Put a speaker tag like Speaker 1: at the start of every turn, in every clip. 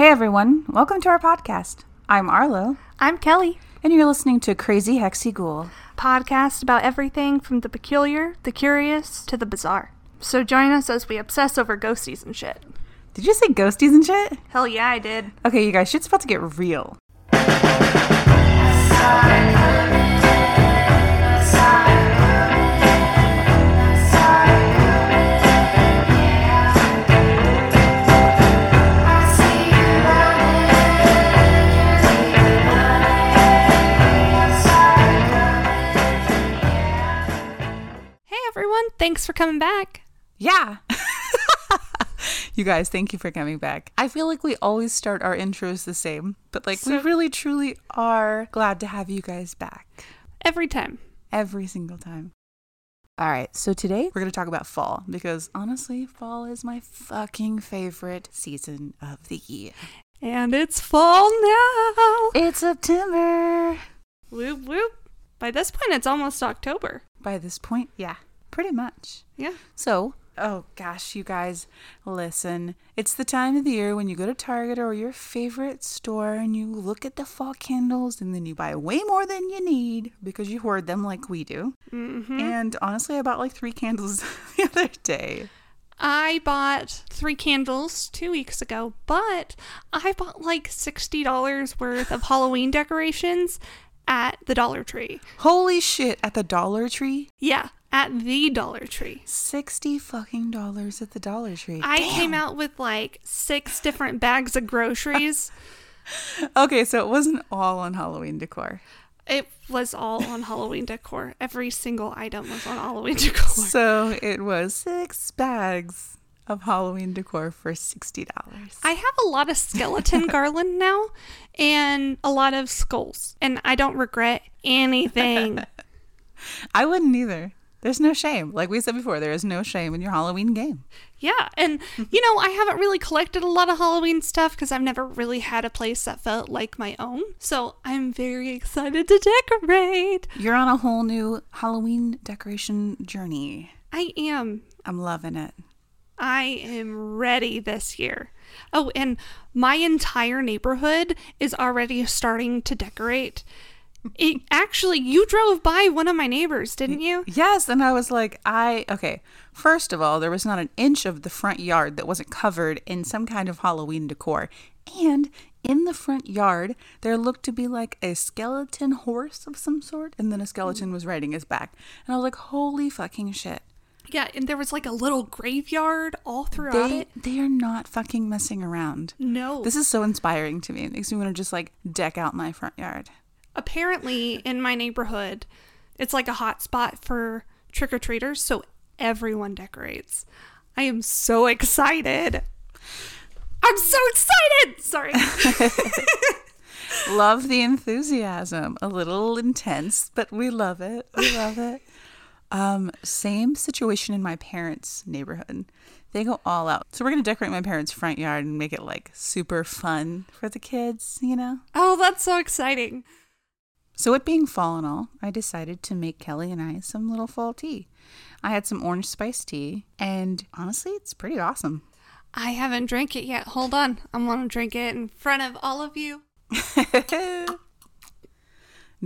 Speaker 1: Hey everyone, welcome to our podcast. I'm Arlo,
Speaker 2: I'm Kelly.
Speaker 1: and you're listening to Crazy Hexy Ghoul.
Speaker 2: Podcast about everything from the peculiar, the curious, to the bizarre. So join us as we obsess over ghosties and shit.
Speaker 1: Did you say ghosties and shit?
Speaker 2: Hell yeah, I did.
Speaker 1: Okay, you guys, shit's about to get real.
Speaker 2: Thanks for coming back.
Speaker 1: Yeah. you guys, thank you for coming back. I feel like we always start our intros the same, but like we really truly are glad to have you guys back
Speaker 2: Every time.
Speaker 1: every single time. All right, so today we're going to talk about fall because honestly, fall is my fucking favorite season of the year.
Speaker 2: And it's fall now.
Speaker 1: It's September.
Speaker 2: Whoop whoop. By this point, it's almost October.
Speaker 1: By this point, yeah, pretty much.
Speaker 2: Yeah.
Speaker 1: So, oh gosh, you guys, listen. It's the time of the year when you go to Target or your favorite store and you look at the fall candles and then you buy way more than you need because you hoard them like we do.
Speaker 2: Mm-hmm.
Speaker 1: And honestly, I bought like three candles the other day.
Speaker 2: I bought three candles two weeks ago, but I bought like $60 worth of Halloween decorations at the Dollar Tree.
Speaker 1: Holy shit, at the Dollar Tree?
Speaker 2: Yeah, at the Dollar Tree.
Speaker 1: 60 fucking dollars at the Dollar Tree.
Speaker 2: I
Speaker 1: Damn.
Speaker 2: came out with like six different bags of groceries.
Speaker 1: Okay, so it wasn't all on Halloween decor.
Speaker 2: it was all on Halloween decor. Every single item was on Halloween decor.
Speaker 1: So it was six bags of Halloween decor for $60.
Speaker 2: I have a lot of skeleton garland now and a lot of skulls, and I don't regret anything.
Speaker 1: I wouldn't either. There's no shame. Like we said before, there is no shame in your Halloween game.
Speaker 2: Yeah, and you know, I haven't really collected a lot of Halloween stuff because I've never really had a place that felt like my own. So I'm very excited to decorate.
Speaker 1: You're on a whole new Halloween decoration journey.
Speaker 2: I am.
Speaker 1: I'm loving it.
Speaker 2: I am ready this year. Oh, and my entire neighborhood is already starting to decorate. It, actually, you drove by one of my neighbors, didn't you?
Speaker 1: Yes, and I was like, I okay. First of all, there was not an inch of the front yard that wasn't covered in some kind of Halloween decor. And in the front yard, there looked to be like a skeleton horse of some sort, and then a skeleton mm. was riding his back. And I was like, holy fucking shit.
Speaker 2: Yeah, and there was like a little graveyard all throughout
Speaker 1: They
Speaker 2: it.
Speaker 1: they are not fucking messing around.
Speaker 2: No.
Speaker 1: This is so inspiring to me. It makes me want to just like deck out my front yard.
Speaker 2: Apparently, in my neighborhood, it's like a hot spot for trick or treaters, so everyone decorates. I am so excited. I'm so excited! Sorry.
Speaker 1: love the enthusiasm. A little intense, but we love it. We love it. Um, same situation in my parents' neighborhood. They go all out. So we're gonna decorate my parents' front yard and make it like super fun for the kids, you know?
Speaker 2: oh, that's so exciting.
Speaker 1: So it being fall and all, I decided to make Kelly and I some little fall tea. I had some orange spice tea, and honestly, it's pretty awesome.
Speaker 2: I haven't drank it yet. Hold on. I'm going to drink it in front of all of you.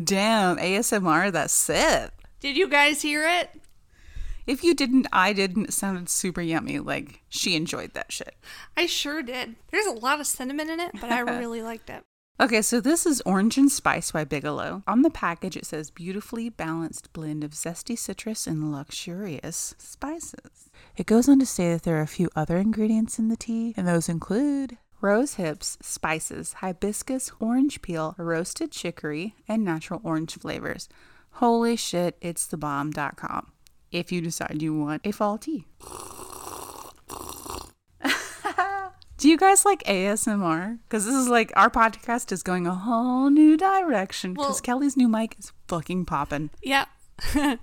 Speaker 1: Damn, ASMR, that sip.
Speaker 2: Did you guys hear it?
Speaker 1: If you didn't, I didn't. It sounded super yummy. Like she enjoyed that shit.
Speaker 2: I sure did. There's a lot of cinnamon in it, but I really liked it.
Speaker 1: Okay, so this is Orange and Spice by Bigelow. On the package, it says beautifully balanced blend of zesty citrus and luxurious spices. It goes on to say that there are a few other ingredients in the tea, and those include rose hips, spices, hibiscus, orange peel, roasted chicory, and natural orange flavors. Holy shit, it's the bomb.com. If you decide you want a fall tea. Do you guys like ASMR? Because this is like our podcast is going a whole new direction. Because
Speaker 2: Well-
Speaker 1: Kelly's new mic is fucking popping.
Speaker 2: Yep.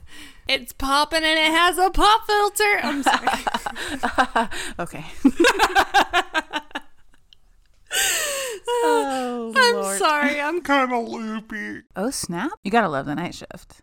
Speaker 2: it's popping and it has a pop filter. I'm sorry.
Speaker 1: Okay. oh,
Speaker 2: I'm
Speaker 1: Lord.
Speaker 2: sorry. I'm
Speaker 3: kind of loopy.
Speaker 1: Oh, snap. You gotta love the night shift.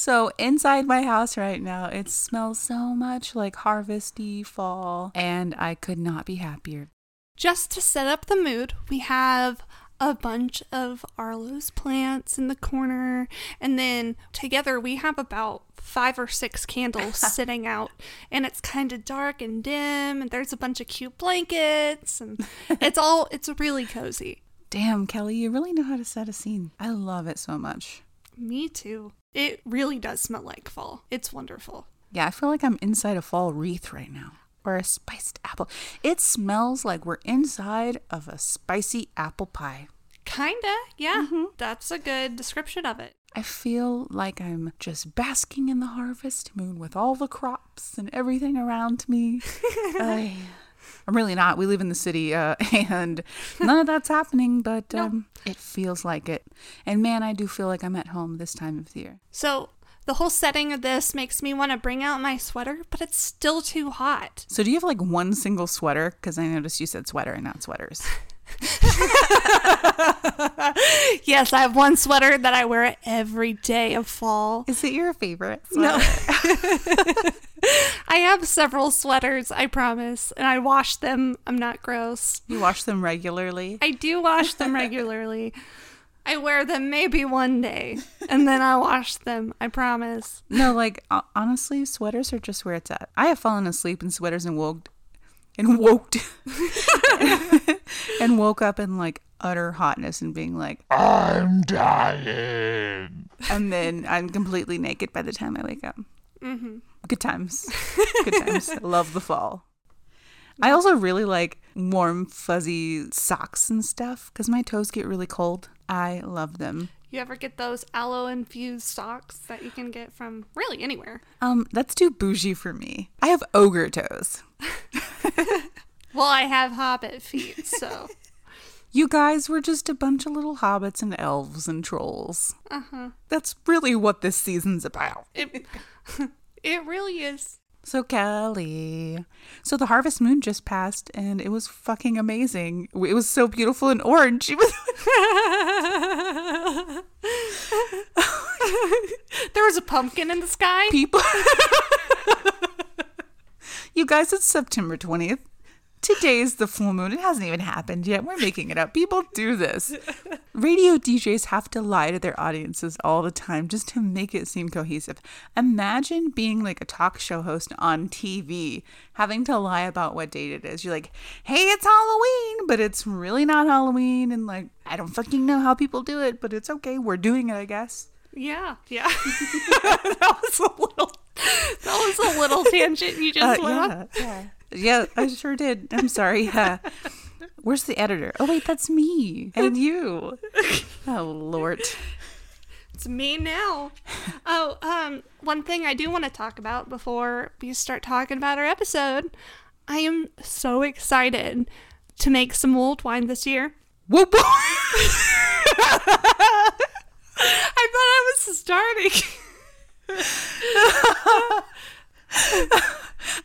Speaker 1: So, inside my house right now, it smells so much like harvesty fall, and I could not be happier.
Speaker 2: just to set up the mood, we have a bunch of Arlo's plants in the corner, and then together we have about five or six candles sitting out, and it's kind of dark and dim, and there's a bunch of cute blankets, and it's all it's really cozy.
Speaker 1: Damn, Kelly, you really know how to set a scene. I love it so much.
Speaker 2: Me too. It really does smell like fall. It's wonderful.
Speaker 1: Yeah, I feel like I'm inside a fall wreath right now. Or a spiced apple. It smells like we're inside of a spicy apple pie.
Speaker 2: Kinda, yeah. Mm-hmm. That's a good description of it.
Speaker 1: I feel like I'm just basking in the harvest moon with all the crops and everything around me. I, I'm really not. We live in the city, uh, and none of that's happening, but
Speaker 2: No.
Speaker 1: um, it feels like it. And man, I do feel like I'm at home this time of the year.
Speaker 2: So the whole setting of this makes me want to bring out my sweater, but it's still too hot.
Speaker 1: So, do you have like one single sweater? Because I noticed you said sweater and not sweaters.
Speaker 2: Yes, I have one sweater that I wear every day of fall.
Speaker 1: Is it your favorite?
Speaker 2: No. I have several sweaters, I promise, and I wash them. I'm not gross.
Speaker 1: You wash them regularly.
Speaker 2: I do wash them regularly. I wear them maybe one day, and then I wash them. I promise.
Speaker 1: No, like honestly, sweaters are just where it's at. I have fallen asleep in sweaters and woke and woke and woke up in like utter hotness and being like,
Speaker 3: I'm dying.
Speaker 1: and then I'm completely naked by the time I wake up. Good times. Good times. Love the fall. I also really like warm, fuzzy socks and stuff because my toes get really cold. I love them.
Speaker 2: You ever get those aloe infused socks that you can get from really anywhere?
Speaker 1: Um, that's too bougie for me. I have ogre toes.
Speaker 2: Well, I have hobbit feet, so.
Speaker 1: You guys were just a bunch of little hobbits and elves and trolls.
Speaker 2: Uh huh.
Speaker 1: That's really what this season's about.
Speaker 2: It, it really is.
Speaker 1: So, Kelly. So, the harvest moon just passed and it was fucking amazing. It was so beautiful and orange. It was-
Speaker 2: there was a pumpkin in the sky.
Speaker 1: people. You guys, it's September 20th. Today's the full moon. It hasn't even happened yet. We're making it up. People do this. Radio DJs have to lie to their audiences all the time just to make it seem cohesive. Imagine being like a talk show host on TV, having to lie about what date it is. You're like, hey, it's Halloween, but it's really not Halloween. And like, I don't fucking know how people do it, but it's okay. We're doing it, I guess.
Speaker 2: Yeah, yeah. that was a little. That was a little tangent you
Speaker 1: Uh,
Speaker 2: just went
Speaker 1: yeah, yeah, yeah. I sure did. I'm sorry. Uh, where's the editor? Oh wait, that's me and you. Oh lord.
Speaker 2: It's me now. Oh, um, one thing I do want to talk about before we start talking about our episode. I am so excited to make some mulled wine this year.
Speaker 1: Whoop.
Speaker 2: I thought I was starting.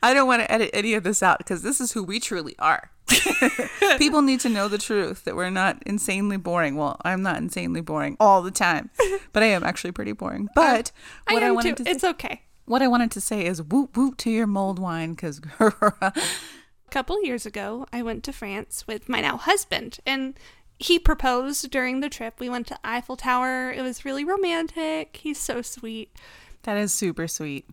Speaker 1: I don't want to edit any of this out because this is who we truly are. People need to know the truth that we're not insanely boring. Well, I'm not insanely boring all the time, but I am actually pretty boring. Um, but
Speaker 2: I
Speaker 1: what I,
Speaker 2: am
Speaker 1: wanted
Speaker 2: too.
Speaker 1: to
Speaker 2: It's okay.
Speaker 1: what I wanted to say is whoop whoop to your mulled wine because
Speaker 2: A couple years ago, I went to France with my now husband, and he proposed during the trip. We went to Eiffel Tower. It was really romantic. He's so sweet.
Speaker 1: That is super sweet.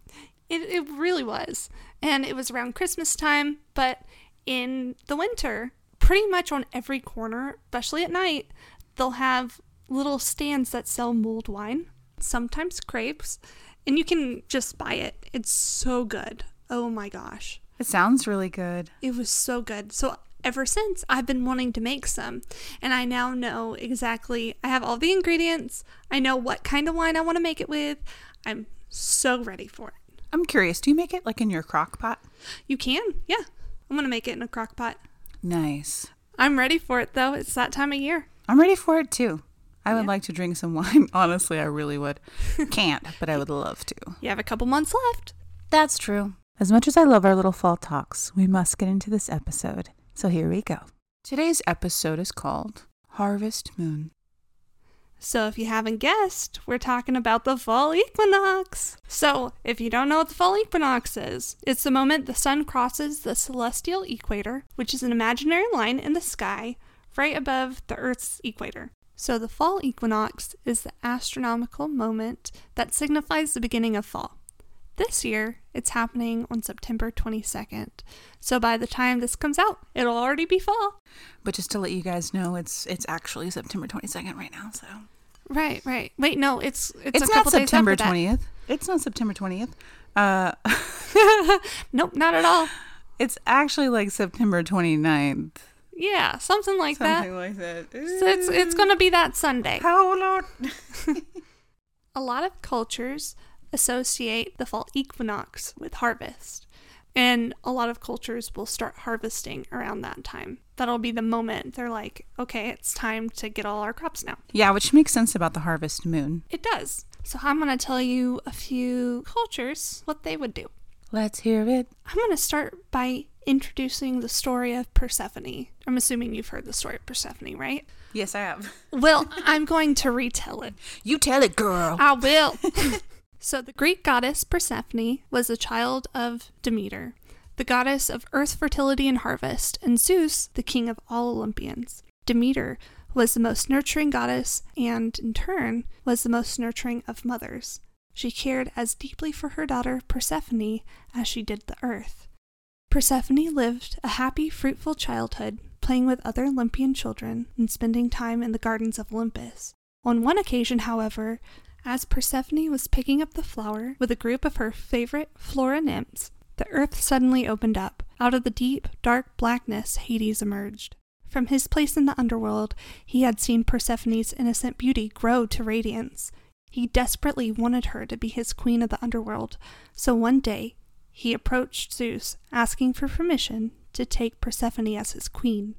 Speaker 2: It, it really was. And it was around Christmas time, but in the winter, pretty much on every corner, especially at night, they'll have little stands that sell mulled wine, sometimes crepes, and you can just buy it. It's so good. Oh my gosh.
Speaker 1: It sounds really good.
Speaker 2: It was so good. So ever since I've been wanting to make some and I now know exactly I have all the ingredients. I know what kind of wine I want to make it with. I'm so ready for it.
Speaker 1: I'm curious. Do you make it like in your crock pot?
Speaker 2: You can? Yeah. I'm going to make it in a crock pot.
Speaker 1: Nice.
Speaker 2: I'm ready for it though. It's that time of year.
Speaker 1: I'm ready for it too. I would
Speaker 2: Yeah.
Speaker 1: like to drink some wine. Honestly, I really would. Can't, but I would love to.
Speaker 2: You have a couple months left.
Speaker 1: That's true. As much as I love our little fall talks, we must get into this episode. So here we go. Today's episode is called Harvest Moon.
Speaker 2: So, if you haven't guessed, we're talking about the fall equinox. So, if you don't know what the fall equinox is, it's the moment the sun crosses the celestial equator, which is an imaginary line in the sky right above the Earth's equator. So, the fall equinox is the astronomical moment that signifies the beginning of fall. This year, it's happening on September 22nd. So by the time this comes out, it'll already be fall.
Speaker 1: But just to let you guys know, it's it's actually September 22nd right now. So
Speaker 2: Right, right. Wait, no, it's it's,
Speaker 1: it's
Speaker 2: a
Speaker 1: not
Speaker 2: couple
Speaker 1: September 20th. It's not September 20th. Uh,
Speaker 2: nope, not at all.
Speaker 1: it's actually like September 29th.
Speaker 2: Yeah, something like
Speaker 1: Something
Speaker 2: that.
Speaker 1: like that.
Speaker 2: So it's it's going to be that Sunday.
Speaker 1: How Lord?
Speaker 2: A lot of cultures associate the fall equinox with harvest. And a lot of cultures will start harvesting around that time. That'll be the moment they're like, okay, it's time to get all our crops now.
Speaker 1: Yeah, which makes sense about the harvest moon.
Speaker 2: It does. So I'm going to tell you a few cultures what they would do.
Speaker 1: Let's hear it.
Speaker 2: I'm going to start by introducing the story of Persephone. I'm assuming you've heard the story of Persephone, right?
Speaker 1: Yes, I have.
Speaker 2: Well, I'm going to retell it.
Speaker 1: You tell it, girl.
Speaker 2: I will. so, the Greek goddess Persephone was a child of Demeter, the goddess of earth fertility and harvest, and Zeus, the king of all Olympians. Demeter was the most nurturing goddess and, in turn, was the most nurturing of mothers. She cared as deeply for her daughter Persephone as she did the earth. Persephone lived a happy, fruitful childhood, playing with other Olympian children and spending time in the gardens of Olympus. On one occasion, however, as Persephone was picking up the flower with a group of her favorite flora nymphs, the earth suddenly opened up. Out of the deep, dark blackness, Hades emerged. From his place in the underworld, he had seen Persephone's innocent beauty grow to radiance. He desperately wanted her to be his queen of the underworld, so one day he approached Zeus, asking for permission to take Persephone as his queen.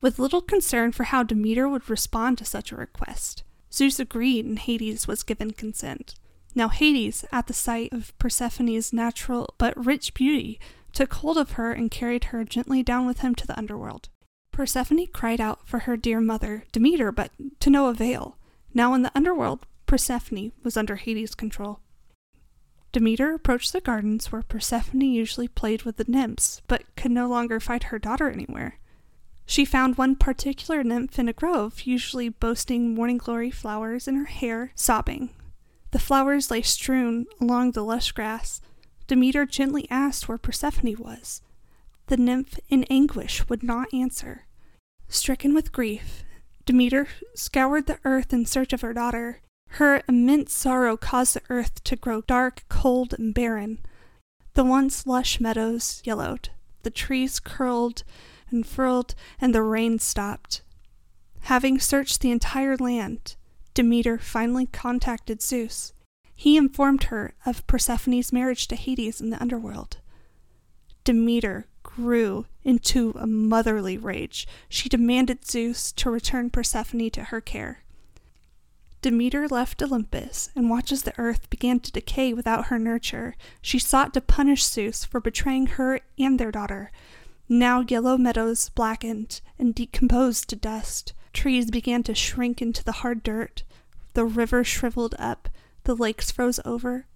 Speaker 2: With little concern for how Demeter would respond to such a request, Zeus agreed and Hades was given consent. Now Hades, at the sight of Persephone's natural but rich beauty, took hold of her and carried her gently down with him to the underworld. Persephone cried out for her dear mother, Demeter, but to no avail. Now in the underworld, Persephone was under Hades' control. Demeter approached the gardens where Persephone usually played with the nymphs, but could no longer find her daughter anywhere. She found one particular nymph in a grove, usually boasting morning glory flowers in her hair, sobbing. The flowers lay strewn along the lush grass. Demeter gently asked where Persephone was. The nymph, in anguish, would not answer. Stricken with grief, Demeter scoured the earth in search of her daughter. Her immense sorrow caused the earth to grow dark, cold, and barren. The once lush meadows yellowed, the trees curled and furled, and the rain stopped. Having searched the entire land, Demeter finally contacted Zeus. He informed her of Persephone's marriage to Hades in the underworld. Demeter grew into a motherly rage. She demanded Zeus to return Persephone to her care. Demeter left Olympus and watched as the earth began to decay without her nurture. She sought to punish Zeus for betraying her and their daughter. Now yellow meadows blackened and decomposed to dust. Trees began to shrink into the hard dirt. The river shriveled up. The lakes froze over.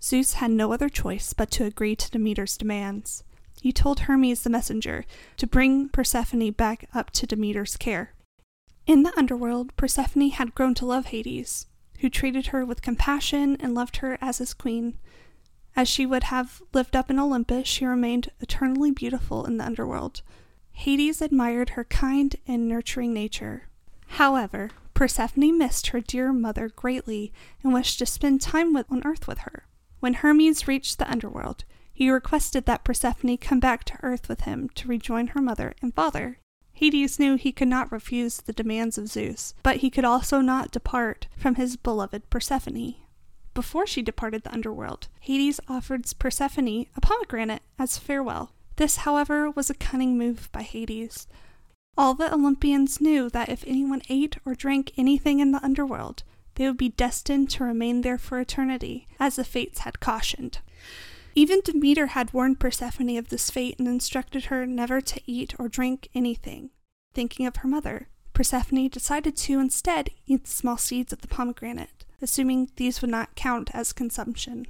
Speaker 2: Zeus had no other choice but to agree to Demeter's demands. He told Hermes the messenger to bring Persephone back up to Demeter's care. In the underworld, Persephone had grown to love Hades, who treated her with compassion and loved her as his queen. As she would have lived up in Olympus, she remained eternally beautiful in the underworld. Hades admired her kind and nurturing nature. However, Persephone missed her dear mother greatly and wished to spend time with, on earth with her. When Hermes reached the underworld, he requested that Persephone come back to earth with him to rejoin her mother and father. Hades knew he could not refuse the demands of Zeus, but he could also not depart from his beloved Persephone. Before she departed the underworld, Hades offered Persephone a pomegranate as farewell. This, however, was a cunning move by Hades. All the Olympians knew that if anyone ate or drank anything in the underworld, they would be destined to remain there for eternity, as the fates had cautioned. Even Demeter had warned Persephone of this fate and instructed her never to eat or drink anything. Thinking of her mother, Persephone decided to instead eat the small seeds of the pomegranate, assuming these would not count as consumption.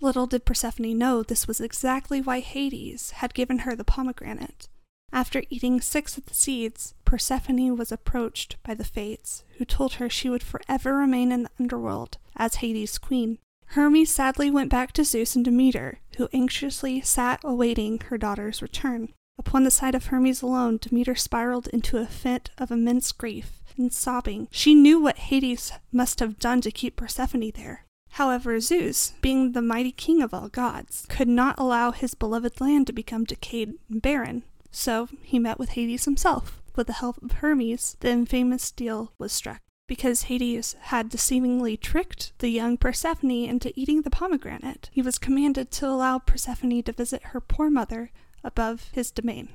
Speaker 2: Little did Persephone know this was exactly why Hades had given her the pomegranate. After eating six of the seeds, Persephone was approached by the Fates, who told her she would forever remain in the underworld as Hades' queen. Hermes sadly went back to Zeus and Demeter, who anxiously sat awaiting her daughter's return. Upon the sight of Hermes alone, Demeter spiraled into a fit of immense grief and sobbing. She knew what Hades must have done to keep Persephone there. However, Zeus, being the mighty king of all gods, could not allow his beloved land to become decayed and barren. So he met with Hades himself. With the help of Hermes, the infamous deal was struck. Because Hades had deceivingly tricked the young Persephone into eating the pomegranate, he was commanded to allow Persephone to visit her poor mother above his domain.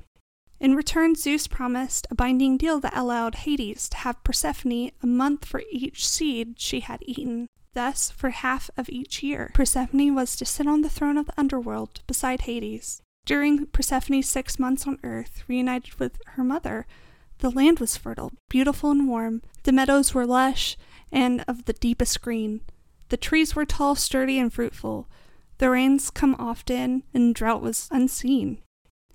Speaker 2: In return, Zeus promised a binding deal that allowed Hades to have Persephone a month for each seed she had eaten. Thus, for half of each year, Persephone was to sit on the throne of the underworld beside Hades. During Persephone's six months on earth, reunited with her mother, the land was fertile, beautiful, and warm. The meadows were lush and of the deepest green. The trees were tall, sturdy, and fruitful. The rains come often, and drought was unseen.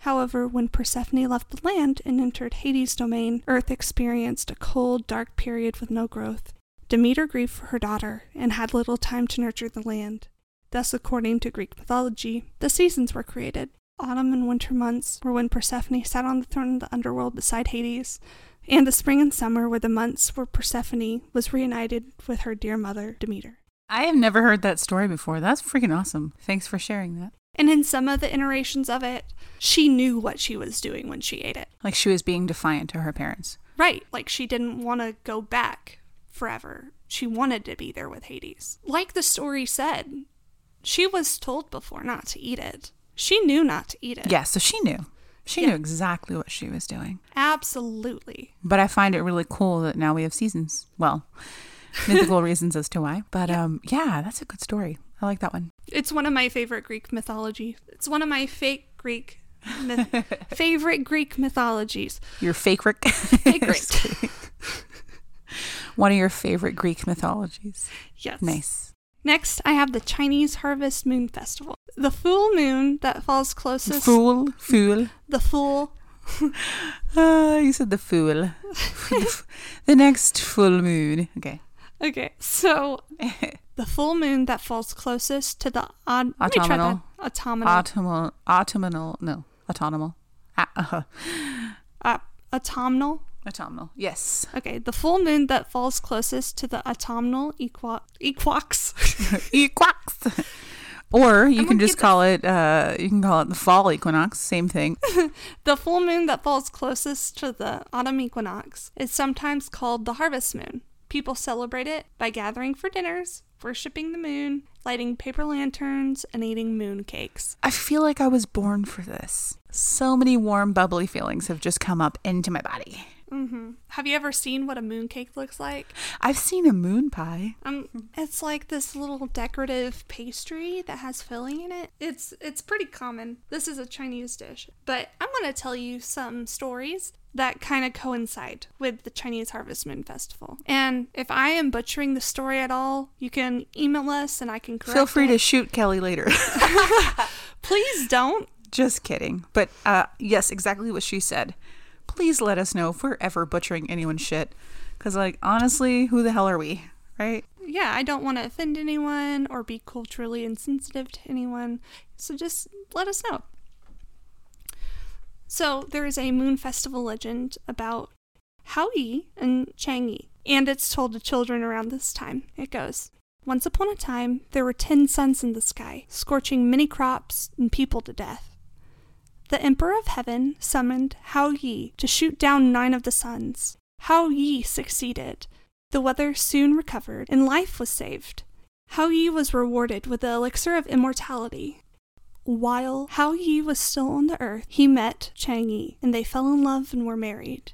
Speaker 2: However, when Persephone left the land and entered Hades' domain, Earth experienced a cold, dark period with no growth. Demeter grieved for her daughter and had little time to nurture the land. Thus, according to Greek mythology, the seasons were created. Autumn and winter months were when Persephone sat on the throne of the underworld beside Hades, and the spring and summer were the months where Persephone was reunited with her dear mother, Demeter.
Speaker 1: I have never heard that story before. That's freaking awesome. Thanks for sharing that.
Speaker 2: And in some of the iterations of it, she knew what she was doing when she ate it.
Speaker 1: Like she was being defiant to her parents.
Speaker 2: Right, like she didn't want to go back forever. She wanted to be there with Hades. Like the story said, she was told before not to eat it. She knew not to eat it.
Speaker 1: Yeah, so she knew. She
Speaker 2: Yeah.
Speaker 1: knew exactly what she was doing.
Speaker 2: Absolutely.
Speaker 1: But I find it really cool that now we have seasons. Well, mythical reasons as to why. But um yeah, that's a good story. I like that one.
Speaker 2: It's one of my favorite Greek mythology. It's one of my fake Greek myth- favorite Greek mythologies.
Speaker 1: Your favorite
Speaker 2: Favorite.
Speaker 1: one of your favorite Greek mythologies.
Speaker 2: Yes.
Speaker 1: Nice.
Speaker 2: Next, I have the Chinese Harvest Moon Festival. The full moon that falls closest
Speaker 1: Fool, fool.
Speaker 2: the full
Speaker 1: Uh, you said the fool. the next full moon. Okay.
Speaker 2: Okay, so the full moon that falls closest to the odd let me try that.
Speaker 1: Autumnal.
Speaker 2: autumnal
Speaker 1: Autumnal. Autumnal. No. Autumnal. Ah, uh,
Speaker 2: uh, autumnal.
Speaker 1: autumnal. Yes.
Speaker 2: Okay, the full moon that falls closest to the autumnal equa- equinox.
Speaker 1: Equinox. Or you
Speaker 2: I'm
Speaker 1: can just call it. Uh, you can call it the fall equinox. Same thing.
Speaker 2: the full moon that falls closest to the autumn equinox is sometimes called the harvest moon. People celebrate it by gathering for dinners, worshipping the moon, lighting paper lanterns, and eating moon cakes.
Speaker 1: I feel like I was born for this. So many warm, bubbly feelings have just come up into my body.
Speaker 2: hmm Have you ever seen what a moon cake looks like?
Speaker 1: I've seen a moon pie.
Speaker 2: Um, it's like this little decorative pastry that has filling in it. It's it's pretty common. This is a Chinese dish, but I'm gonna tell you some stories that kind of coincide with the Chinese Harvest Moon Festival. And if I am butchering the story at all, you can email us and I can correct
Speaker 1: Feel free to shoot Kelly later.
Speaker 2: Please don't.
Speaker 1: just kidding. But uh, yes, exactly what she said. Please let us know if we're ever butchering anyone's shit. Because, like, honestly, who the hell are we? Right?
Speaker 2: Yeah, I don't want to offend anyone or be culturally insensitive to anyone. So just let us know. So there is a moon festival legend about Hao Yi and Chang Yi, and it's told to children around this time. It goes Once upon a time, there were ten suns in the sky, scorching many crops and people to death. The Emperor of Heaven summoned Hao Yi to shoot down nine of the suns. Hao Yi succeeded. The weather soon recovered, and life was saved. Hao Yi was rewarded with the elixir of immortality. While Hao Yi was still on the earth, he met Chang Yi, and they fell in love and were married.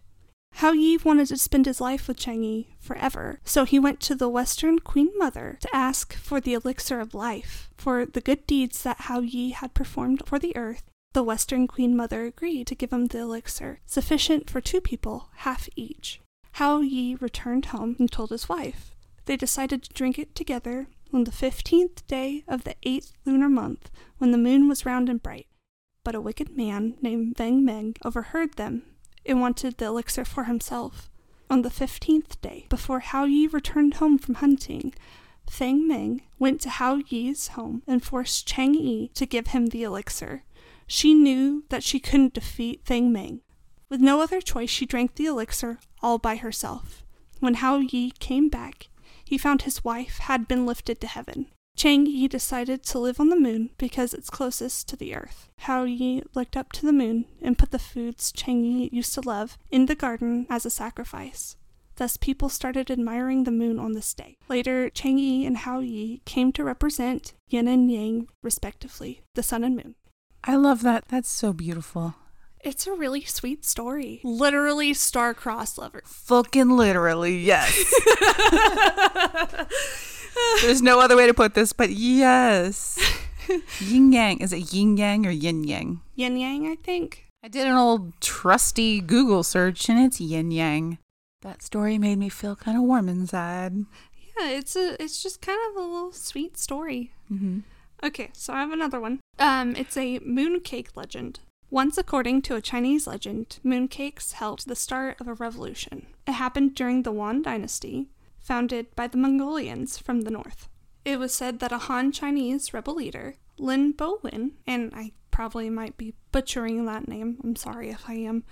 Speaker 2: Hao Yi wanted to spend his life with Chang Yi forever, so he went to the Western Queen Mother to ask for the elixir of life. For the good deeds that Hao Yi had performed for the earth, the Western Queen Mother agreed to give him the elixir, sufficient for two people, half each. Hao Yi returned home and told his wife. They decided to drink it together on the fifteenth day of the eighth lunar month, when the moon was round and bright. But a wicked man named Feng Meng overheard them and wanted the elixir for himself. On the fifteenth day, before Hao Yi returned home from hunting, Feng Meng went to Hao Yi's home and forced Chang Yi to give him the elixir. She knew that she couldn't defeat Feng Meng. With no other choice, she drank the elixir all by herself. When Hao Yi came back, he found his wife had been lifted to heaven. Chang Yi decided to live on the moon because it's closest to the earth. Hao Yi looked up to the moon and put the foods Chang Yi used to love in the garden as a sacrifice. Thus, people started admiring the moon on this day. Later, Chang Yi and Hao Yi came to represent yin and yang, respectively, the sun and moon.
Speaker 1: I love that. That's so beautiful.
Speaker 2: It's a really sweet story. Literally star-crossed lovers.
Speaker 1: Fucking literally, yes. There's no other way to put this, but yes. Yin yang. Is it yin yang or yin yang?
Speaker 2: Yin yang, I think.
Speaker 1: I did an old trusty Google search and it's yin yang. That story made me feel kind of warm inside.
Speaker 2: Yeah, it's a it's just kind of a little sweet story.
Speaker 1: Mm-hmm.
Speaker 2: Okay, so I have another one. Um, it's a mooncake legend. Once, according to a Chinese legend, mooncakes helped the start of a revolution. It happened during the Wan Dynasty, founded by the Mongolians from the north. It was said that a Han Chinese rebel leader, Lin Bo-win, and I probably might be butchering that name, I'm sorry if I am,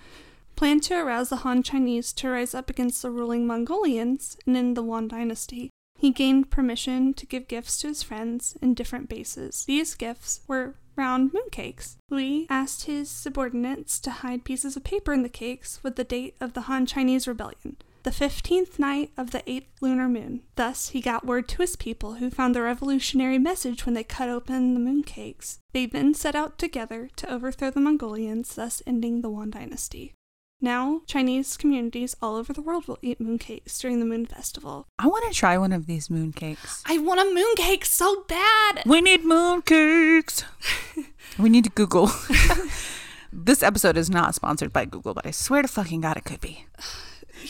Speaker 2: planned to arouse the Han Chinese to rise up against the ruling Mongolians and in the Wan Dynasty. He gained permission to give gifts to his friends in different bases. These gifts were round mooncakes. Louis asked his subordinates to hide pieces of paper in the cakes with the date of the Han Chinese rebellion, the 15th night of the 8th lunar moon. Thus, he got word to his people, who found the revolutionary message when they cut open the mooncakes. They then set out together to overthrow the Mongolians, thus ending the Wan Dynasty. Now, Chinese communities all over the world will eat mooncakes during the Moon Festival.
Speaker 1: I want to try one of these mooncakes.
Speaker 2: I want a mooncake so bad!
Speaker 1: We need mooncakes. we need to Google. this episode is not sponsored by Google, but I swear to fucking God it could be.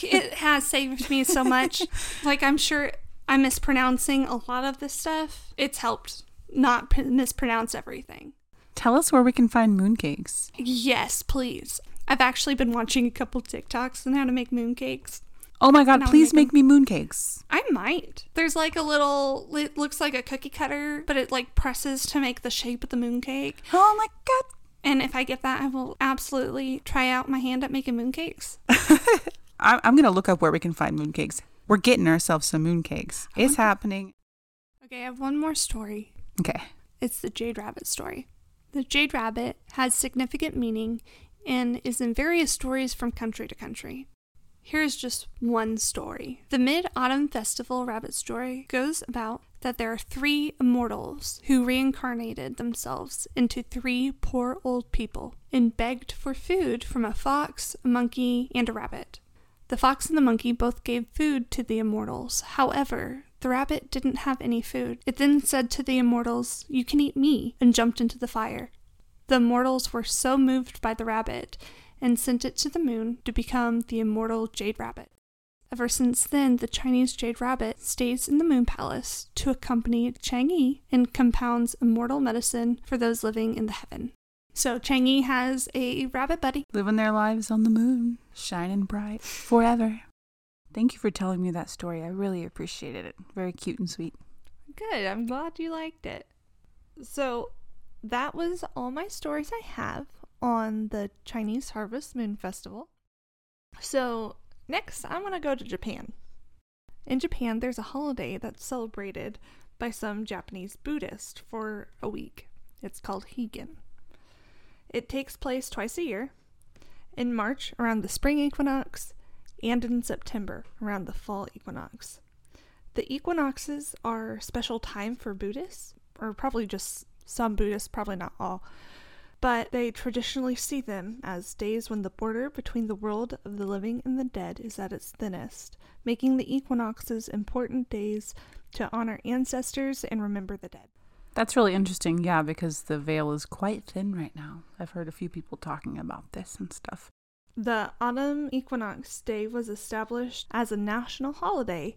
Speaker 2: It has saved me so much. like, I'm sure I'm mispronouncing a lot of this stuff. It's helped not mispronounce everything.
Speaker 1: Tell us where we can find mooncakes.
Speaker 2: Yes, please. I've actually been watching a couple TikToks on how to make mooncakes.
Speaker 1: Oh my God, please
Speaker 2: make
Speaker 1: make me mooncakes.
Speaker 2: I might. There's like a little, it looks like a cookie cutter, but it like presses to make the shape of the mooncake.
Speaker 1: Oh my God.
Speaker 2: And if I get that, I will absolutely try out my hand at making mooncakes.
Speaker 1: I'm going to look up where we can find mooncakes. We're getting ourselves some mooncakes. It's happening.
Speaker 2: Okay, I have one more story.
Speaker 1: Okay.
Speaker 2: It's the Jade Rabbit story. The Jade Rabbit has significant meaning and is in various stories from country to country. Here's just one story. The Mid Autumn Festival rabbit story goes about that there are three immortals who reincarnated themselves into three poor old people and begged for food from a fox, a monkey, and a rabbit. The fox and the monkey both gave food to the immortals. However, the rabbit didn't have any food. It then said to the immortals, You can eat me, and jumped into the fire. The mortals were so moved by the rabbit and sent it to the moon to become the immortal Jade Rabbit. Ever since then, the Chinese Jade Rabbit stays in the Moon Palace to accompany Chang'e and compounds immortal medicine for those living in the heaven. So Chang'e has a rabbit buddy.
Speaker 1: Living their lives on the moon, shining bright forever. Thank you for telling me that story. I really appreciated it. Very cute and sweet.
Speaker 4: Good. I'm glad you liked it. So, that was all my stories I have on the Chinese Harvest Moon Festival. So, next, I want to go to Japan. In Japan, there's a holiday that's celebrated by some Japanese Buddhists for a week. It's called Higan. It takes place twice a year in March around the spring equinox and in September around the fall equinox. The equinoxes are special time for Buddhists, or probably just some Buddhists, probably not all, but they traditionally see them as days when the border between the world of the living and the dead is at its thinnest, making the equinoxes important days to honor ancestors and remember the dead.
Speaker 1: That's really interesting, yeah, because the veil is quite thin right now. I've heard a few people talking about this and stuff.
Speaker 2: The autumn equinox day was established as a national holiday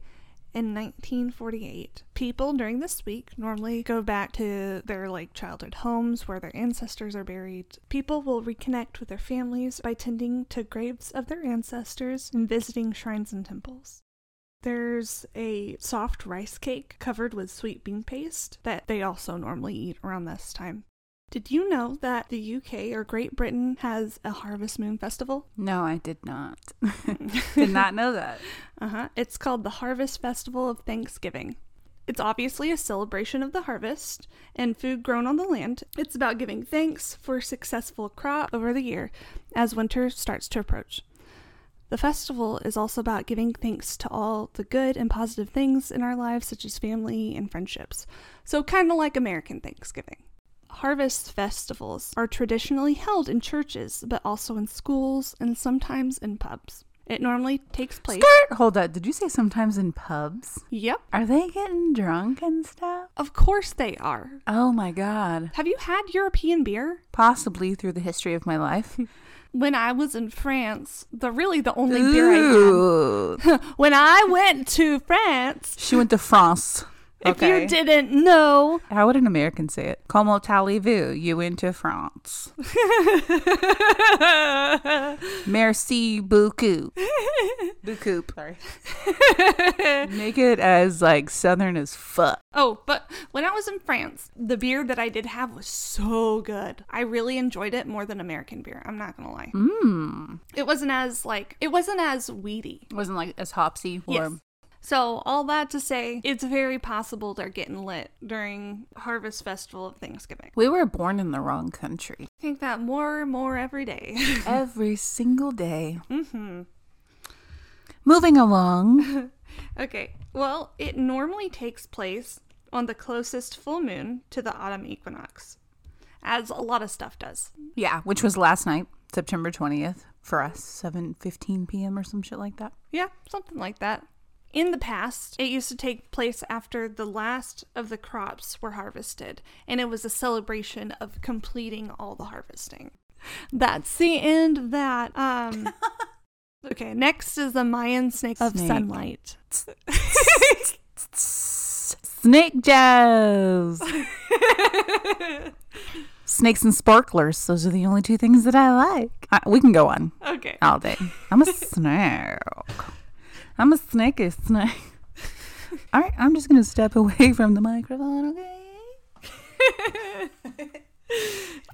Speaker 2: in 1948. People during this week normally go back to their like childhood homes where their ancestors are buried. People will reconnect with their families by tending to graves of their ancestors and visiting shrines and temples. There's a soft rice cake covered with sweet bean paste that they also normally eat around this time. Did you know that the UK or Great Britain has a Harvest Moon Festival?
Speaker 1: No, I did not. did not know that.
Speaker 2: Uh huh. It's called the Harvest Festival of Thanksgiving. It's obviously a celebration of the harvest and food grown on the land. It's about giving thanks for a successful crop over the year as winter starts to approach. The festival is also about giving thanks to all the good and positive things in our lives, such as family and friendships. So, kind of like American Thanksgiving. Harvest festivals are traditionally held in churches, but also in schools and sometimes in pubs. It normally takes place.
Speaker 1: Skirt! Hold up. Did you say sometimes in pubs?
Speaker 2: Yep,
Speaker 1: Are they getting drunk and stuff?
Speaker 2: of course they are.
Speaker 1: Oh my god.
Speaker 2: Have you had European beer?
Speaker 1: Possibly through the history of my life.
Speaker 2: When I was in France, the really the only beer I had. When I went to France,
Speaker 1: She went to France.
Speaker 2: If you didn't know,
Speaker 1: How would an American say it? Comment allez-vous? You went to France. Merci beaucoup. beaucoup. Sorry. Make it as like southern as fuck.
Speaker 2: Oh, but when I was in France, the beer that I did have was so good. I really enjoyed it more than American beer. I'm not gonna lie.
Speaker 1: Mmm.
Speaker 2: It wasn't as like it wasn't as weedy.
Speaker 1: It wasn't like as hopsy or
Speaker 2: Yes. So all that to say, it's very possible they're getting lit during Harvest Festival of Thanksgiving.
Speaker 1: we were born in the wrong country.
Speaker 2: I think that more and more every day.
Speaker 1: Every single day.
Speaker 2: hmm
Speaker 1: Moving along.
Speaker 2: Okay. Well, it normally takes place on the closest full moon to the autumn equinox, as a lot of stuff does.
Speaker 1: yeah, which was last night, September 20th for us, 7:15 p.m. or some shit like that.
Speaker 2: Yeah, something like that. In the past, it used to take place after the last of the crops were harvested, and it was a celebration of completing all the harvesting. That's the end of that. Um Okay, next is the Mayan snake of
Speaker 1: Snake.
Speaker 2: sunlight.
Speaker 1: Snake jazz. Snakes and sparklers. Those are the only two things that I like. I, we can go on
Speaker 2: Okay.
Speaker 1: all day. I'm a snake. I'm a snaky snake. All right, I'm just gonna step away from the microphone. Okay.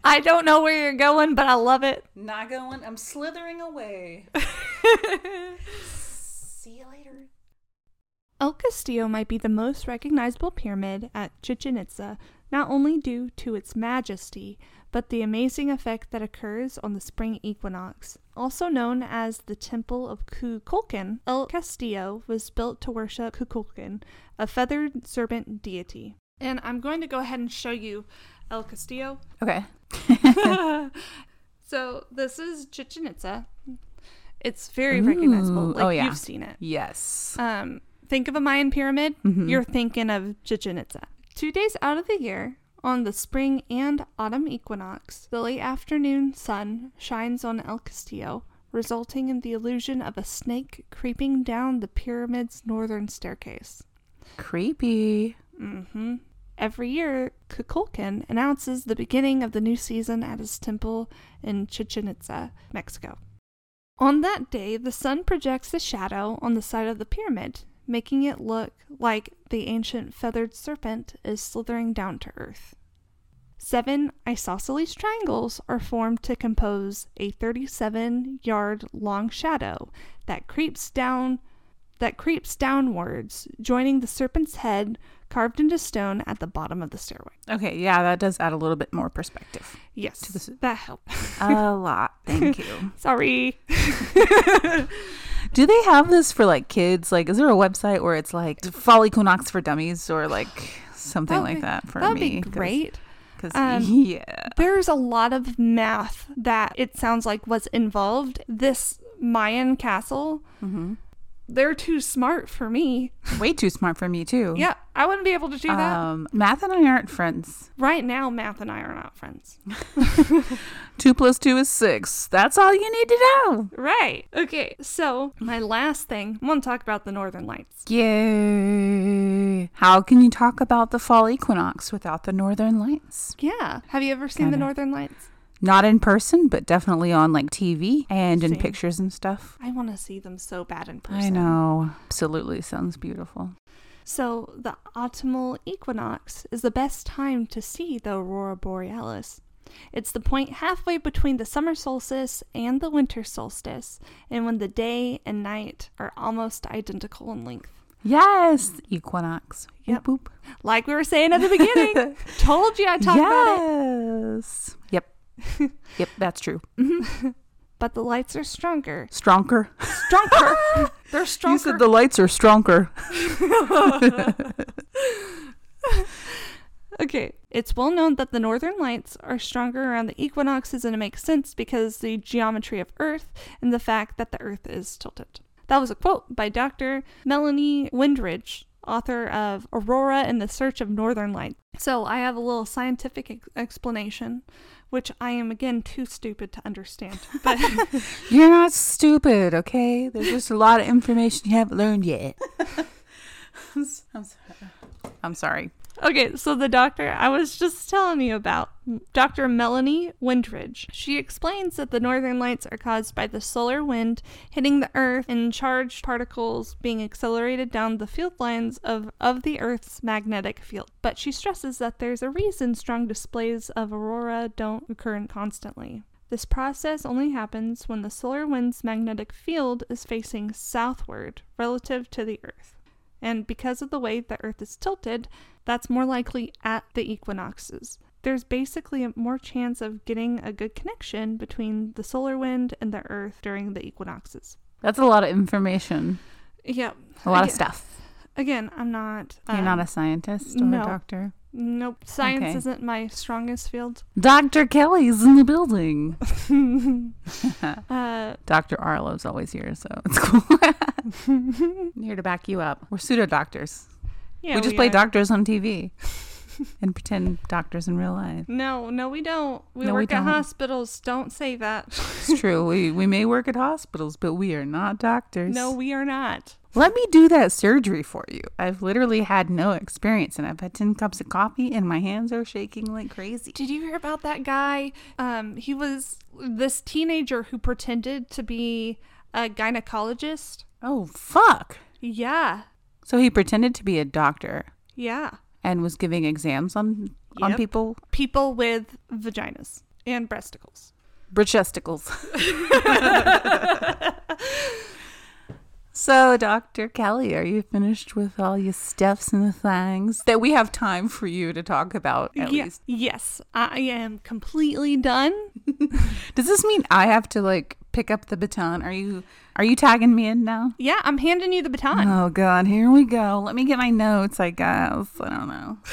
Speaker 2: I don't know where you're going, but I love it.
Speaker 1: Not going. I'm slithering away. See you later.
Speaker 2: El Castillo might be the most recognizable pyramid at Chichen Itza, not only due to its majesty, but the amazing effect that occurs on the spring equinox. Also known as the Temple of Kukulkan, El Castillo was built to worship Kukulkan, a feathered serpent deity. And I'm going to go ahead and show you El Castillo.
Speaker 1: Okay.
Speaker 2: so this is Chichen Itza. It's very recognizable. Like
Speaker 1: oh, yeah.
Speaker 2: you've seen it.
Speaker 1: Yes.
Speaker 2: Um, think of a Mayan pyramid,
Speaker 1: Mhm.
Speaker 2: you're thinking of Chichen Itza. Two days out of the year, on the spring and autumn equinox, the late afternoon sun shines on El Castillo, resulting in the illusion of a snake creeping down the pyramid's northern staircase.
Speaker 1: Creepy.
Speaker 2: Mm-hmm. Every year, Kukulkan announces the beginning of the new season at his temple in Chichen Itza, Mexico. On that day, the sun projects a shadow on the side of the pyramid, making it look like the ancient feathered serpent is slithering down to earth. Seven isosceles triangles are formed to compose a 37 yard long shadow that creeps down that creeps downwards, joining the serpent's head carved into stone at the bottom of the stairway.
Speaker 1: Okay, yeah, that does add a little bit more perspective.
Speaker 2: Yes, that helped.
Speaker 1: A lot. Thank you.
Speaker 2: Sorry.
Speaker 1: Do they have this for like kids? Like, is there a website where it's like Folly Equinox for dummies or like something like
Speaker 2: be-
Speaker 1: that for
Speaker 2: That'd
Speaker 1: me?
Speaker 2: be great.
Speaker 1: Because
Speaker 2: Um,
Speaker 1: yeah,
Speaker 2: There's a lot of math that it sounds like was involved. This Mayan castle
Speaker 1: mm-hmm.
Speaker 2: They're too smart for me.
Speaker 1: Way too smart for me too.
Speaker 2: Yeah, I wouldn't be able to do that.
Speaker 1: Um, math and I aren't friends.
Speaker 2: right now, Math and I are not friends.
Speaker 1: Two plus two is six. That's all you need to know.
Speaker 2: Right. Okay, so my last thing, I want to talk about the Northern Lights.
Speaker 1: Yay! How can you talk about the fall equinox without the northern lights?
Speaker 2: Yeah. Have you ever seen the
Speaker 1: Kinda.
Speaker 2: Northern Lights?
Speaker 1: Not in person, but definitely on like TV and in pictures and stuff.
Speaker 2: I want to see them so bad in person.
Speaker 1: I know. Absolutely sounds beautiful.
Speaker 2: So, the autumnal equinox is the best time to see the aurora borealis. It's the point halfway between the summer solstice and the winter solstice, and when the day and night are almost identical in length.
Speaker 1: Yes, equinox.
Speaker 2: Yep.
Speaker 1: Boop, boop.
Speaker 2: Like we were saying at the beginning. Told you I'd talk about it.
Speaker 1: yes. Yep. yep, that's true. Mm-hmm.
Speaker 2: But the lights are stronger.
Speaker 1: Stronger.
Speaker 2: Stronger. They're stronger.
Speaker 1: You said the lights are stronger.
Speaker 2: Okay, it's well known that the northern lights are stronger around the equinoxes, and it makes sense because the geometry of Earth and the fact that the Earth is tilted. That was a quote by Dr. Melanie Windridge, author of Aurora and the Search of Northern Lights. So I have a little scientific ex- explanation, which I am again too stupid to understand. But
Speaker 1: You're not stupid, okay? There's just a lot of information you haven't learned yet. I'm, I'm sorry. I'm sorry.
Speaker 2: Okay, so the doctor I was just telling you about, Dr. Melanie Windridge. She explains that the northern lights are caused by the solar wind hitting the earth and charged particles being accelerated down the field lines of, of the earth's magnetic field. But she stresses that there's a reason strong displays of aurora don't occur constantly. This process only happens when the solar wind's magnetic field is facing southward relative to the earth. And because of the way the Earth is tilted, that's more likely at the equinoxes. There's basically a more chance of getting a good connection between the solar wind and the Earth during the equinoxes.
Speaker 1: That's a lot of information.
Speaker 2: Yep.
Speaker 1: A lot of stuff.
Speaker 2: Again, I'm not.
Speaker 1: You're
Speaker 2: um,
Speaker 1: not a scientist or
Speaker 2: no.
Speaker 1: a doctor.
Speaker 2: Nope. Science
Speaker 1: Okay.
Speaker 2: isn't my strongest field.
Speaker 1: Dr. Kelly's in the building.
Speaker 2: Uh,
Speaker 1: Dr. Arlo's always here, so it's cool. I'm here to back you up. We're pseudo doctors.
Speaker 2: yeah,
Speaker 1: we just play
Speaker 2: are.
Speaker 1: doctors on TV and pretend doctors in real life.
Speaker 2: No, no, we don't. We
Speaker 1: No,
Speaker 2: work at
Speaker 1: don't.
Speaker 2: hospitals. Don't say that.
Speaker 1: It's true. we, we may work at hospitals, but we are not doctors.
Speaker 2: no, we are not.
Speaker 1: Let me do that surgery for you. I've literally had no experience and I've had 10 cups of coffee and my hands are shaking like crazy.
Speaker 2: Did you hear about that guy? Um, he was this teenager who pretended to be a gynecologist.
Speaker 1: Oh, fuck.
Speaker 2: Yeah,
Speaker 1: So he pretended to be a doctor
Speaker 2: yeah.
Speaker 1: and was giving exams on on
Speaker 2: Yep.
Speaker 1: people.
Speaker 2: People with vaginas and breasticles.
Speaker 1: Breasticles. so, Dr. Kelly, are you finished with all your stuffs and the things that we have time for you to talk about at
Speaker 2: Yeah.
Speaker 1: least?
Speaker 2: Yes, I am completely done.
Speaker 1: Does this mean I have to like pick up the baton? Are you are you tagging me in now?
Speaker 2: Yeah, I'm handing you the baton.
Speaker 1: Oh god, here we go. Let me get my notes, I guess. I don't know.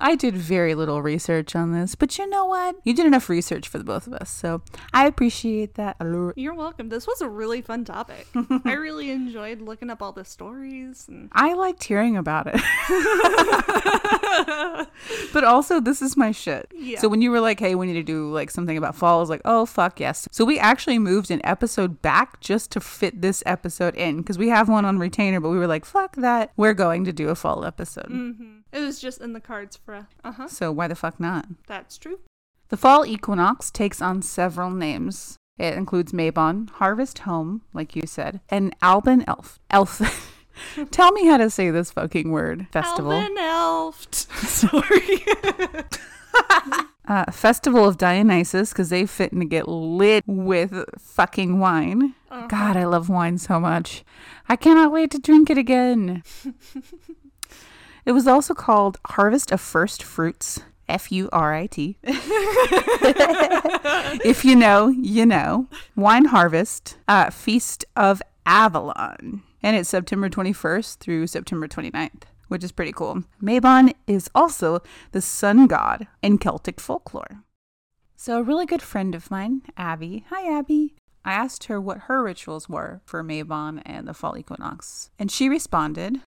Speaker 1: I did very little research on this, but you know what? You did enough research for the both of us, so I appreciate that.
Speaker 2: You're welcome. This was a really fun topic. I really enjoyed looking up all the stories and
Speaker 1: I liked hearing about it. but also, this is my shit.
Speaker 2: Yeah.
Speaker 1: So when you were like, hey, we need to do like something about fall, I was like, oh, fuck yes. So we actually moved an episode back just to fit this episode in because we have one on retainer, but we were like, fuck that. We're going to do a fall episode.
Speaker 2: hmm it was just in the cards for a uh huh.
Speaker 1: So why the fuck not?
Speaker 2: That's true.
Speaker 1: The fall equinox takes on several names. It includes Mabon, Harvest Home, like you said, and Alban Elf. Elf. Tell me how to say this fucking word. Festival.
Speaker 2: Alvin Elft. Sorry.
Speaker 1: Uh, Festival of Dionysus, because they fit to get lit with fucking wine.
Speaker 2: Uh-huh.
Speaker 1: God, I love wine so much. I cannot wait to drink it again. it was also called Harvest of First Fruits. F U R I T. if you know, you know. Wine Harvest, uh, Feast of Avalon. And it's September 21st through September 29th, which is pretty cool. Mabon is also the sun god in Celtic folklore. So, a really good friend of mine, Abby, hi Abby, I asked her what her rituals were for Mabon and the fall equinox, and she responded,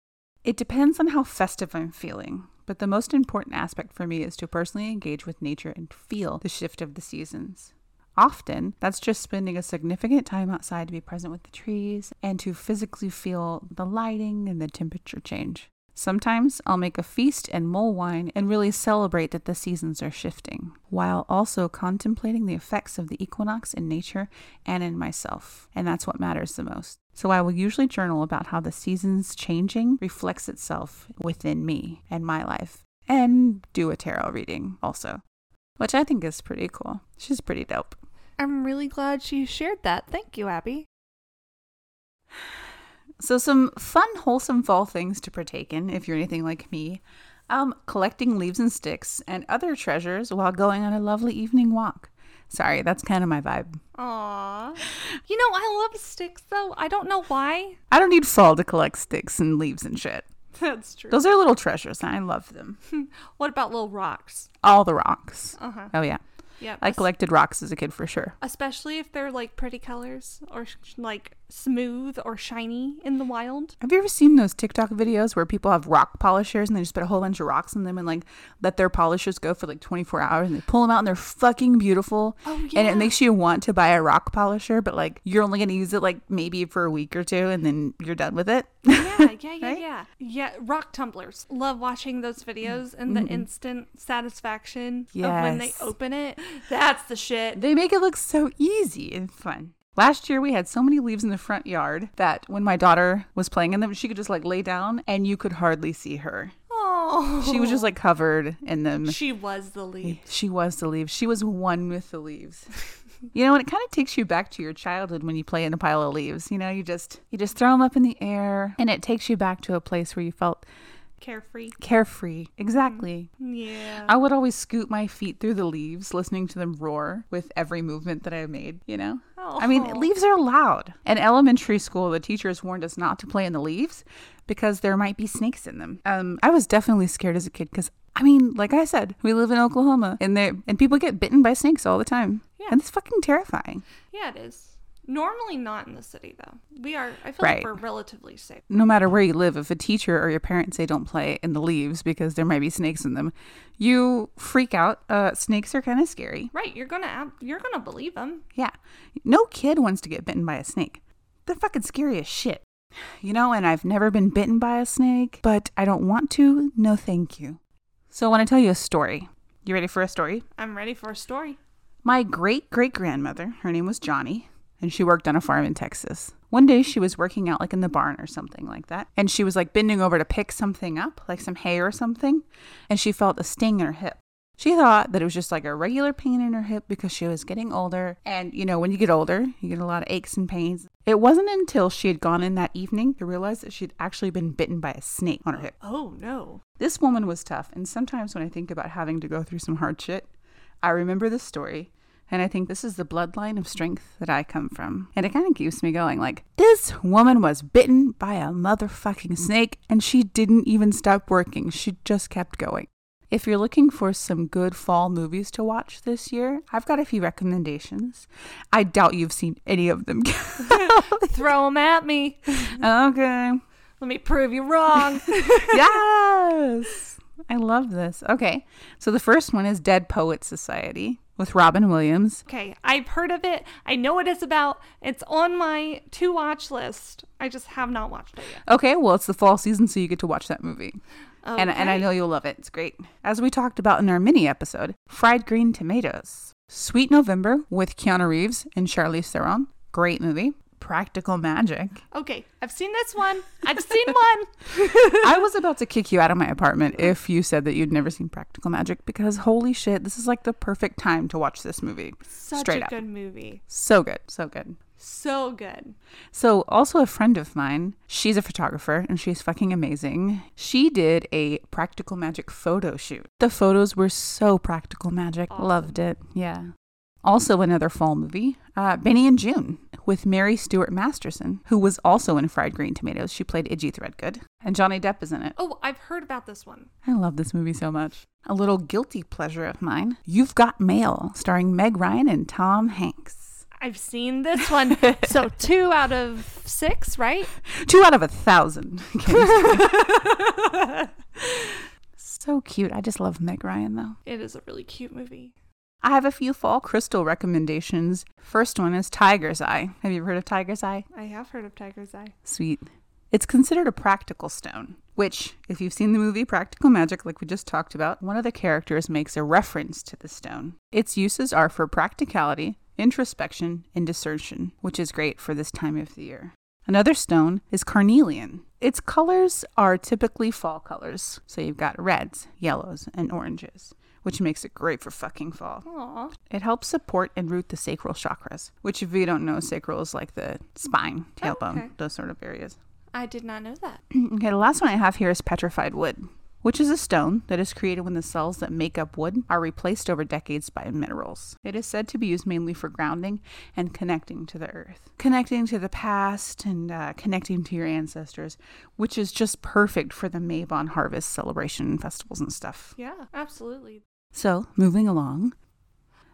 Speaker 1: It depends on how festive I'm feeling, but the most important aspect for me is to personally engage with nature and feel the shift of the seasons. Often, that's just spending a significant time outside to be present with the trees and to physically feel the lighting and the temperature change. Sometimes I'll make a feast and mull wine and really celebrate that the seasons are shifting, while also contemplating the effects of the equinox in nature and in myself. And that's what matters the most. So I will usually journal about how the seasons changing reflects itself within me and my life, and do a tarot reading also, which I think is pretty cool. She's pretty dope.
Speaker 2: I'm really glad she shared that. Thank you, Abby.
Speaker 1: So, some fun, wholesome fall things to partake in if you're anything like me. Um, collecting leaves and sticks and other treasures while going on a lovely evening walk. Sorry, that's kind of my vibe.
Speaker 2: Aww. You know, I love sticks though. I don't know why.
Speaker 1: I don't need fall to collect sticks and leaves and shit.
Speaker 2: That's true.
Speaker 1: Those are little treasures, and I love them.
Speaker 2: What about little rocks?
Speaker 1: All the rocks.
Speaker 2: Uh huh.
Speaker 1: Oh, yeah.
Speaker 2: Yeah.
Speaker 1: I collected rocks as a kid for sure.
Speaker 2: Especially if they're like pretty colors or sh- like smooth or shiny in the wild.
Speaker 1: Have you ever seen those TikTok videos where people have rock polishers and they just put a whole bunch of rocks in them and like let their polishers go for like 24 hours and they pull them out and they're fucking beautiful.
Speaker 2: Oh, yeah.
Speaker 1: And it makes you want to buy a rock polisher, but like you're only going to use it like maybe for a week or two and then you're done with it.
Speaker 2: Yeah, yeah, yeah,
Speaker 1: Right?
Speaker 2: yeah. Yeah, rock tumblers. Love watching those videos and the mm-hmm. instant satisfaction of when they open it. That's the shit.
Speaker 1: They make it look so easy and fun. Last year we had so many leaves in the front yard that when my daughter was playing in them, she could just like lay down and you could hardly see her.
Speaker 2: Oh.
Speaker 1: She was just like covered in them.
Speaker 2: She was the lead.
Speaker 1: She was the leaves. She was one with the leaves. you know, and it kind of takes you back to your childhood when you play in a pile of leaves. You know, you just you just throw them up in the air, and it takes you back to a place where you felt
Speaker 2: Carefree.
Speaker 1: carefree. Exactly.
Speaker 2: Yeah.
Speaker 1: I would always scoot my feet through the leaves, listening to them roar with every movement that I made, you know? I mean,
Speaker 2: Oh.
Speaker 1: leaves are loud. In elementary school, the teachers warned us not to play in the leaves because there might be snakes in them. Um, I was definitely scared as a kid because, I mean, like I said, we live in Oklahoma and there and people get bitten by snakes all the time.
Speaker 2: Yeah.
Speaker 1: And it's fucking terrifying.
Speaker 2: Yeah, it is. Normally not in the city though. We are I feel
Speaker 1: Right.
Speaker 2: like we're relatively safe.
Speaker 1: No matter where you live, if a teacher or your parents say don't play in the leaves because there might be snakes in them, you freak out. Uh, snakes are kind of scary.
Speaker 2: Right, you're going to ab- you're going to believe them.
Speaker 1: Yeah. No kid wants to get bitten by a snake. They're fucking scary as shit. You know, and I've never been bitten by a snake, but I don't want to. No, thank you. So I want to tell you a story. You ready for a story?
Speaker 2: I'm ready for a story.
Speaker 1: My great great grandmother, her name was Johnny, and she worked on a farm in Texas. One day she was working out like in the barn or something like that, and she was like bending over to pick something up, like some hay or something, and she felt a sting in her hip. She thought that it was just like a regular pain in her hip because she was getting older. And, you know, when you get older, you get a lot of aches and pains. It wasn't until she had gone in that evening to realize that she'd actually been bitten by a snake on her hip.
Speaker 2: Oh no.
Speaker 1: This woman was tough, and sometimes when I think about having to go through some hard shit, I remember this story, and I think this is the bloodline of strength that I come from. And it kind of keeps me going like, this woman was bitten by a motherfucking snake, and she didn't even stop working. She just kept going. If you're looking for some good fall movies to watch this year, I've got a few recommendations. I doubt you've seen any of them.
Speaker 2: Throw them at me.
Speaker 1: okay.
Speaker 2: Let me prove you wrong.
Speaker 1: yes. I love this. Okay. So the first one is Dead Poet Society with Robin Williams.
Speaker 2: okay, I've heard of it. I know what it's about. It's on my to watch list. I just have not watched it yet.
Speaker 1: Okay, well, it's the fall season, so you get to watch that movie. And, and I know you'll love it. It's great. As we talked about in our mini episode, Fried Green Tomatoes. Sweet November with Keanu Reeves and Charlize Theron. Great movie. Practical Magic.
Speaker 2: Okay, I've seen this one. I've seen one.
Speaker 1: I was about to kick you out of my apartment if you said that you'd never seen Practical Magic because holy shit, this is like the perfect time to watch this movie.
Speaker 2: Such
Speaker 1: Straight
Speaker 2: a
Speaker 1: up.
Speaker 2: good movie.
Speaker 1: So good. So good.
Speaker 2: So good.
Speaker 1: So, also a friend of mine, she's a photographer and she's fucking amazing. She did a practical magic photo shoot. The photos were so practical magic. Loved it. Yeah. Also, another fall movie, uh, Benny and Joon, with Mary Stuart Masterson, who was also in Fried Green Tomatoes. She played Idgie Threadgoode, and Johnny Depp is in it.
Speaker 2: Oh, I've heard about this one.
Speaker 1: I love this movie so much. A little guilty pleasure of mine, You've Got Mail, starring Meg Ryan and Tom Hanks.
Speaker 2: I've seen this one. so two out of six, right?
Speaker 1: Two out of a thousand. so cute. I just love Meg Ryan though.
Speaker 2: It is a really cute movie.
Speaker 1: I have a few fall crystal recommendations. First one is Tiger's Eye. Have you ever heard of Tiger's Eye?
Speaker 2: I have heard of Tiger's Eye.
Speaker 1: Sweet. It's considered a practical stone, which, if you've seen the movie Practical Magic, like we just talked about, one of the characters makes a reference to the stone. Its uses are for practicality, introspection, and discerntion, which is great for this time of the year. Another stone is carnelian. Its colors are typically fall colors, so you've got reds, yellows, and oranges, which makes it great for fucking fall.
Speaker 2: Aw.
Speaker 1: It helps support and root the sacral chakras, which, if you don't know, sacral is like the spine,
Speaker 2: Oh,
Speaker 1: tailbone,
Speaker 2: okay.
Speaker 1: those sort of areas.
Speaker 2: I did not know that.
Speaker 1: Okay, the last one I have here is petrified wood, which is a stone that is created when the cells that make up wood are replaced over decades by minerals. It is said to be used mainly for grounding and connecting to the earth, connecting to the past and uh, connecting to your ancestors, which is just perfect for the Mabon harvest celebration festivals and stuff.
Speaker 2: Yeah, absolutely.
Speaker 1: So, moving along.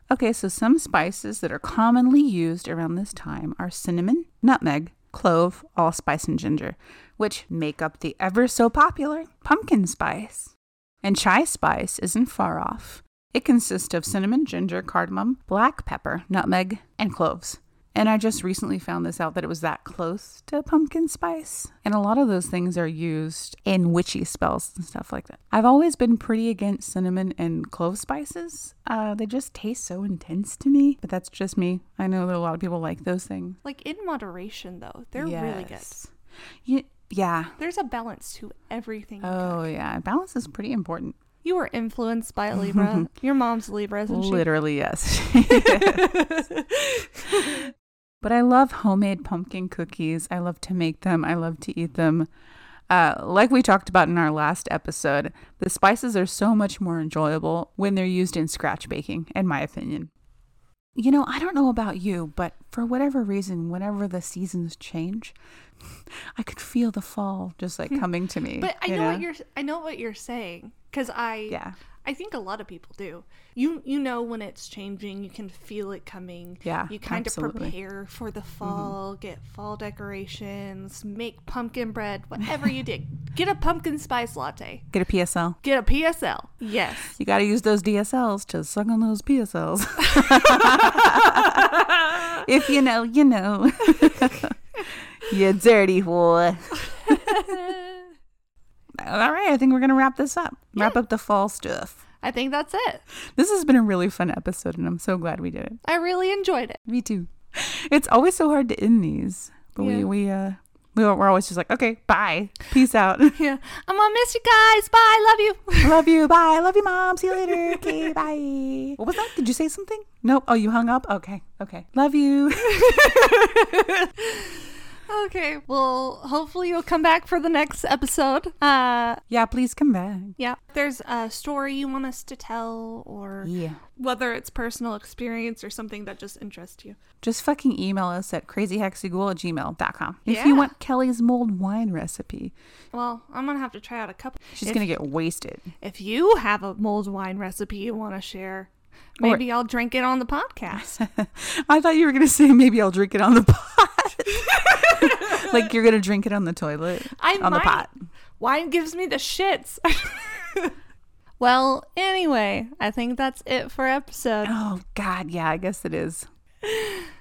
Speaker 1: Okay, so some spices that are commonly used around this time are cinnamon, nutmeg, clove, allspice, and ginger, which make up the ever so popular pumpkin spice. And chai spice isn't far off. It consists of cinnamon, ginger, cardamom, black pepper, nutmeg, and cloves. And I just recently found this out that it was that close to pumpkin spice. And a lot of those things are used in witchy spells and stuff like that. I've always been pretty against cinnamon and clove spices. Uh, they just taste so intense to me, but that's just me. I know that a lot of people like those things.
Speaker 2: Like in moderation, though, they're really good.
Speaker 1: Yes. Ye- yeah.
Speaker 2: There's a balance to everything.
Speaker 1: Oh,
Speaker 2: cook.
Speaker 1: yeah. Balance is pretty important.
Speaker 2: You were influenced by a Libra. Your mom's Libra, isn't she?
Speaker 1: Literally, yes. but I love homemade pumpkin cookies. I love to make them. I love to eat them. Uh, like we talked about in our last episode, the spices are so much more enjoyable when they're used in scratch baking, in my opinion. You know, I don't know about you, but for whatever reason, whenever the seasons change, I could feel the fall just like coming to me.
Speaker 2: But I
Speaker 1: you
Speaker 2: know, what you're I know what you're saying cuz I
Speaker 1: Yeah.
Speaker 2: I think a lot of people do. You you know when it's changing, you can feel it coming.
Speaker 1: Yeah,
Speaker 2: You kind
Speaker 1: absolutely.
Speaker 2: of prepare for the mm-hmm. fall, get fall decorations, make pumpkin bread, whatever you did. Get a pumpkin spice latte.
Speaker 1: Get a PSL.
Speaker 2: Get a PSL. Yes.
Speaker 1: You got to use those DSLs to suck on those PSLs. if you know, you know. you dirty boy. All right, I think we're going to wrap this up. Wrap up the fall stuff.
Speaker 2: I think that's it.
Speaker 1: This has been a really fun episode, and I'm so glad we did it.
Speaker 2: I really enjoyed it.
Speaker 1: Me too. It's always so hard to end these, but we we uh we we're always just like, okay, bye, peace out,
Speaker 2: Yeah. I'm gonna miss you guys. Bye. Love you.
Speaker 1: love you, bye, love you, mom, see you later, okay, bye. What was that? Did you say something? Nope. Oh, you hung up. Okay, okay, love you.
Speaker 2: Okay. Well, hopefully you'll come back for the next episode. Uh,
Speaker 1: yeah, please come back.
Speaker 2: yeah. If there's a story you want us to tell, or
Speaker 1: Yeah.
Speaker 2: whether it's personal experience or something that just interests you.
Speaker 1: Just fucking email us at crazyhexaghoul at gmail.com. If
Speaker 2: Yeah.
Speaker 1: you want Kelly's mulled wine recipe,
Speaker 2: Well, I'm gonna have to try out a couple.
Speaker 1: she's going to get wasted.
Speaker 2: If you have a mulled wine recipe you want to share,
Speaker 1: Or-
Speaker 2: maybe I'll drink it on the podcast.
Speaker 1: I thought you were going to say maybe I'll drink it on the pot. like you're going to drink it on the toilet,
Speaker 2: I
Speaker 1: on the
Speaker 2: might.
Speaker 1: pot.
Speaker 2: Wine gives me the shits. well, anyway, I think that's it for episode.
Speaker 1: Oh, God. Yeah, I guess it is.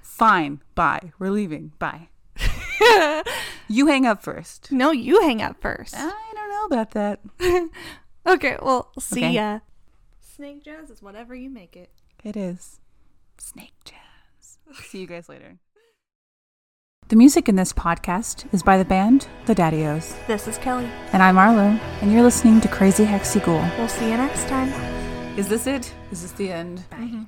Speaker 1: Fine. Bye. We're leaving. Bye. You hang up first.
Speaker 2: No, you hang up first.
Speaker 1: I don't know about that.
Speaker 2: Okay, well, see
Speaker 1: Okay.
Speaker 2: ya. Snake jazz is whatever you make it.
Speaker 1: It is. Snake jazz. See you guys later. The music in this podcast is by the band The Daddios.
Speaker 2: This is Kelly.
Speaker 1: And I'm Arlo, and you're listening to Crazy Hexy Ghoul.
Speaker 2: We'll see you next time.
Speaker 1: Is this it? Is this the end? Bye. Mm-hmm.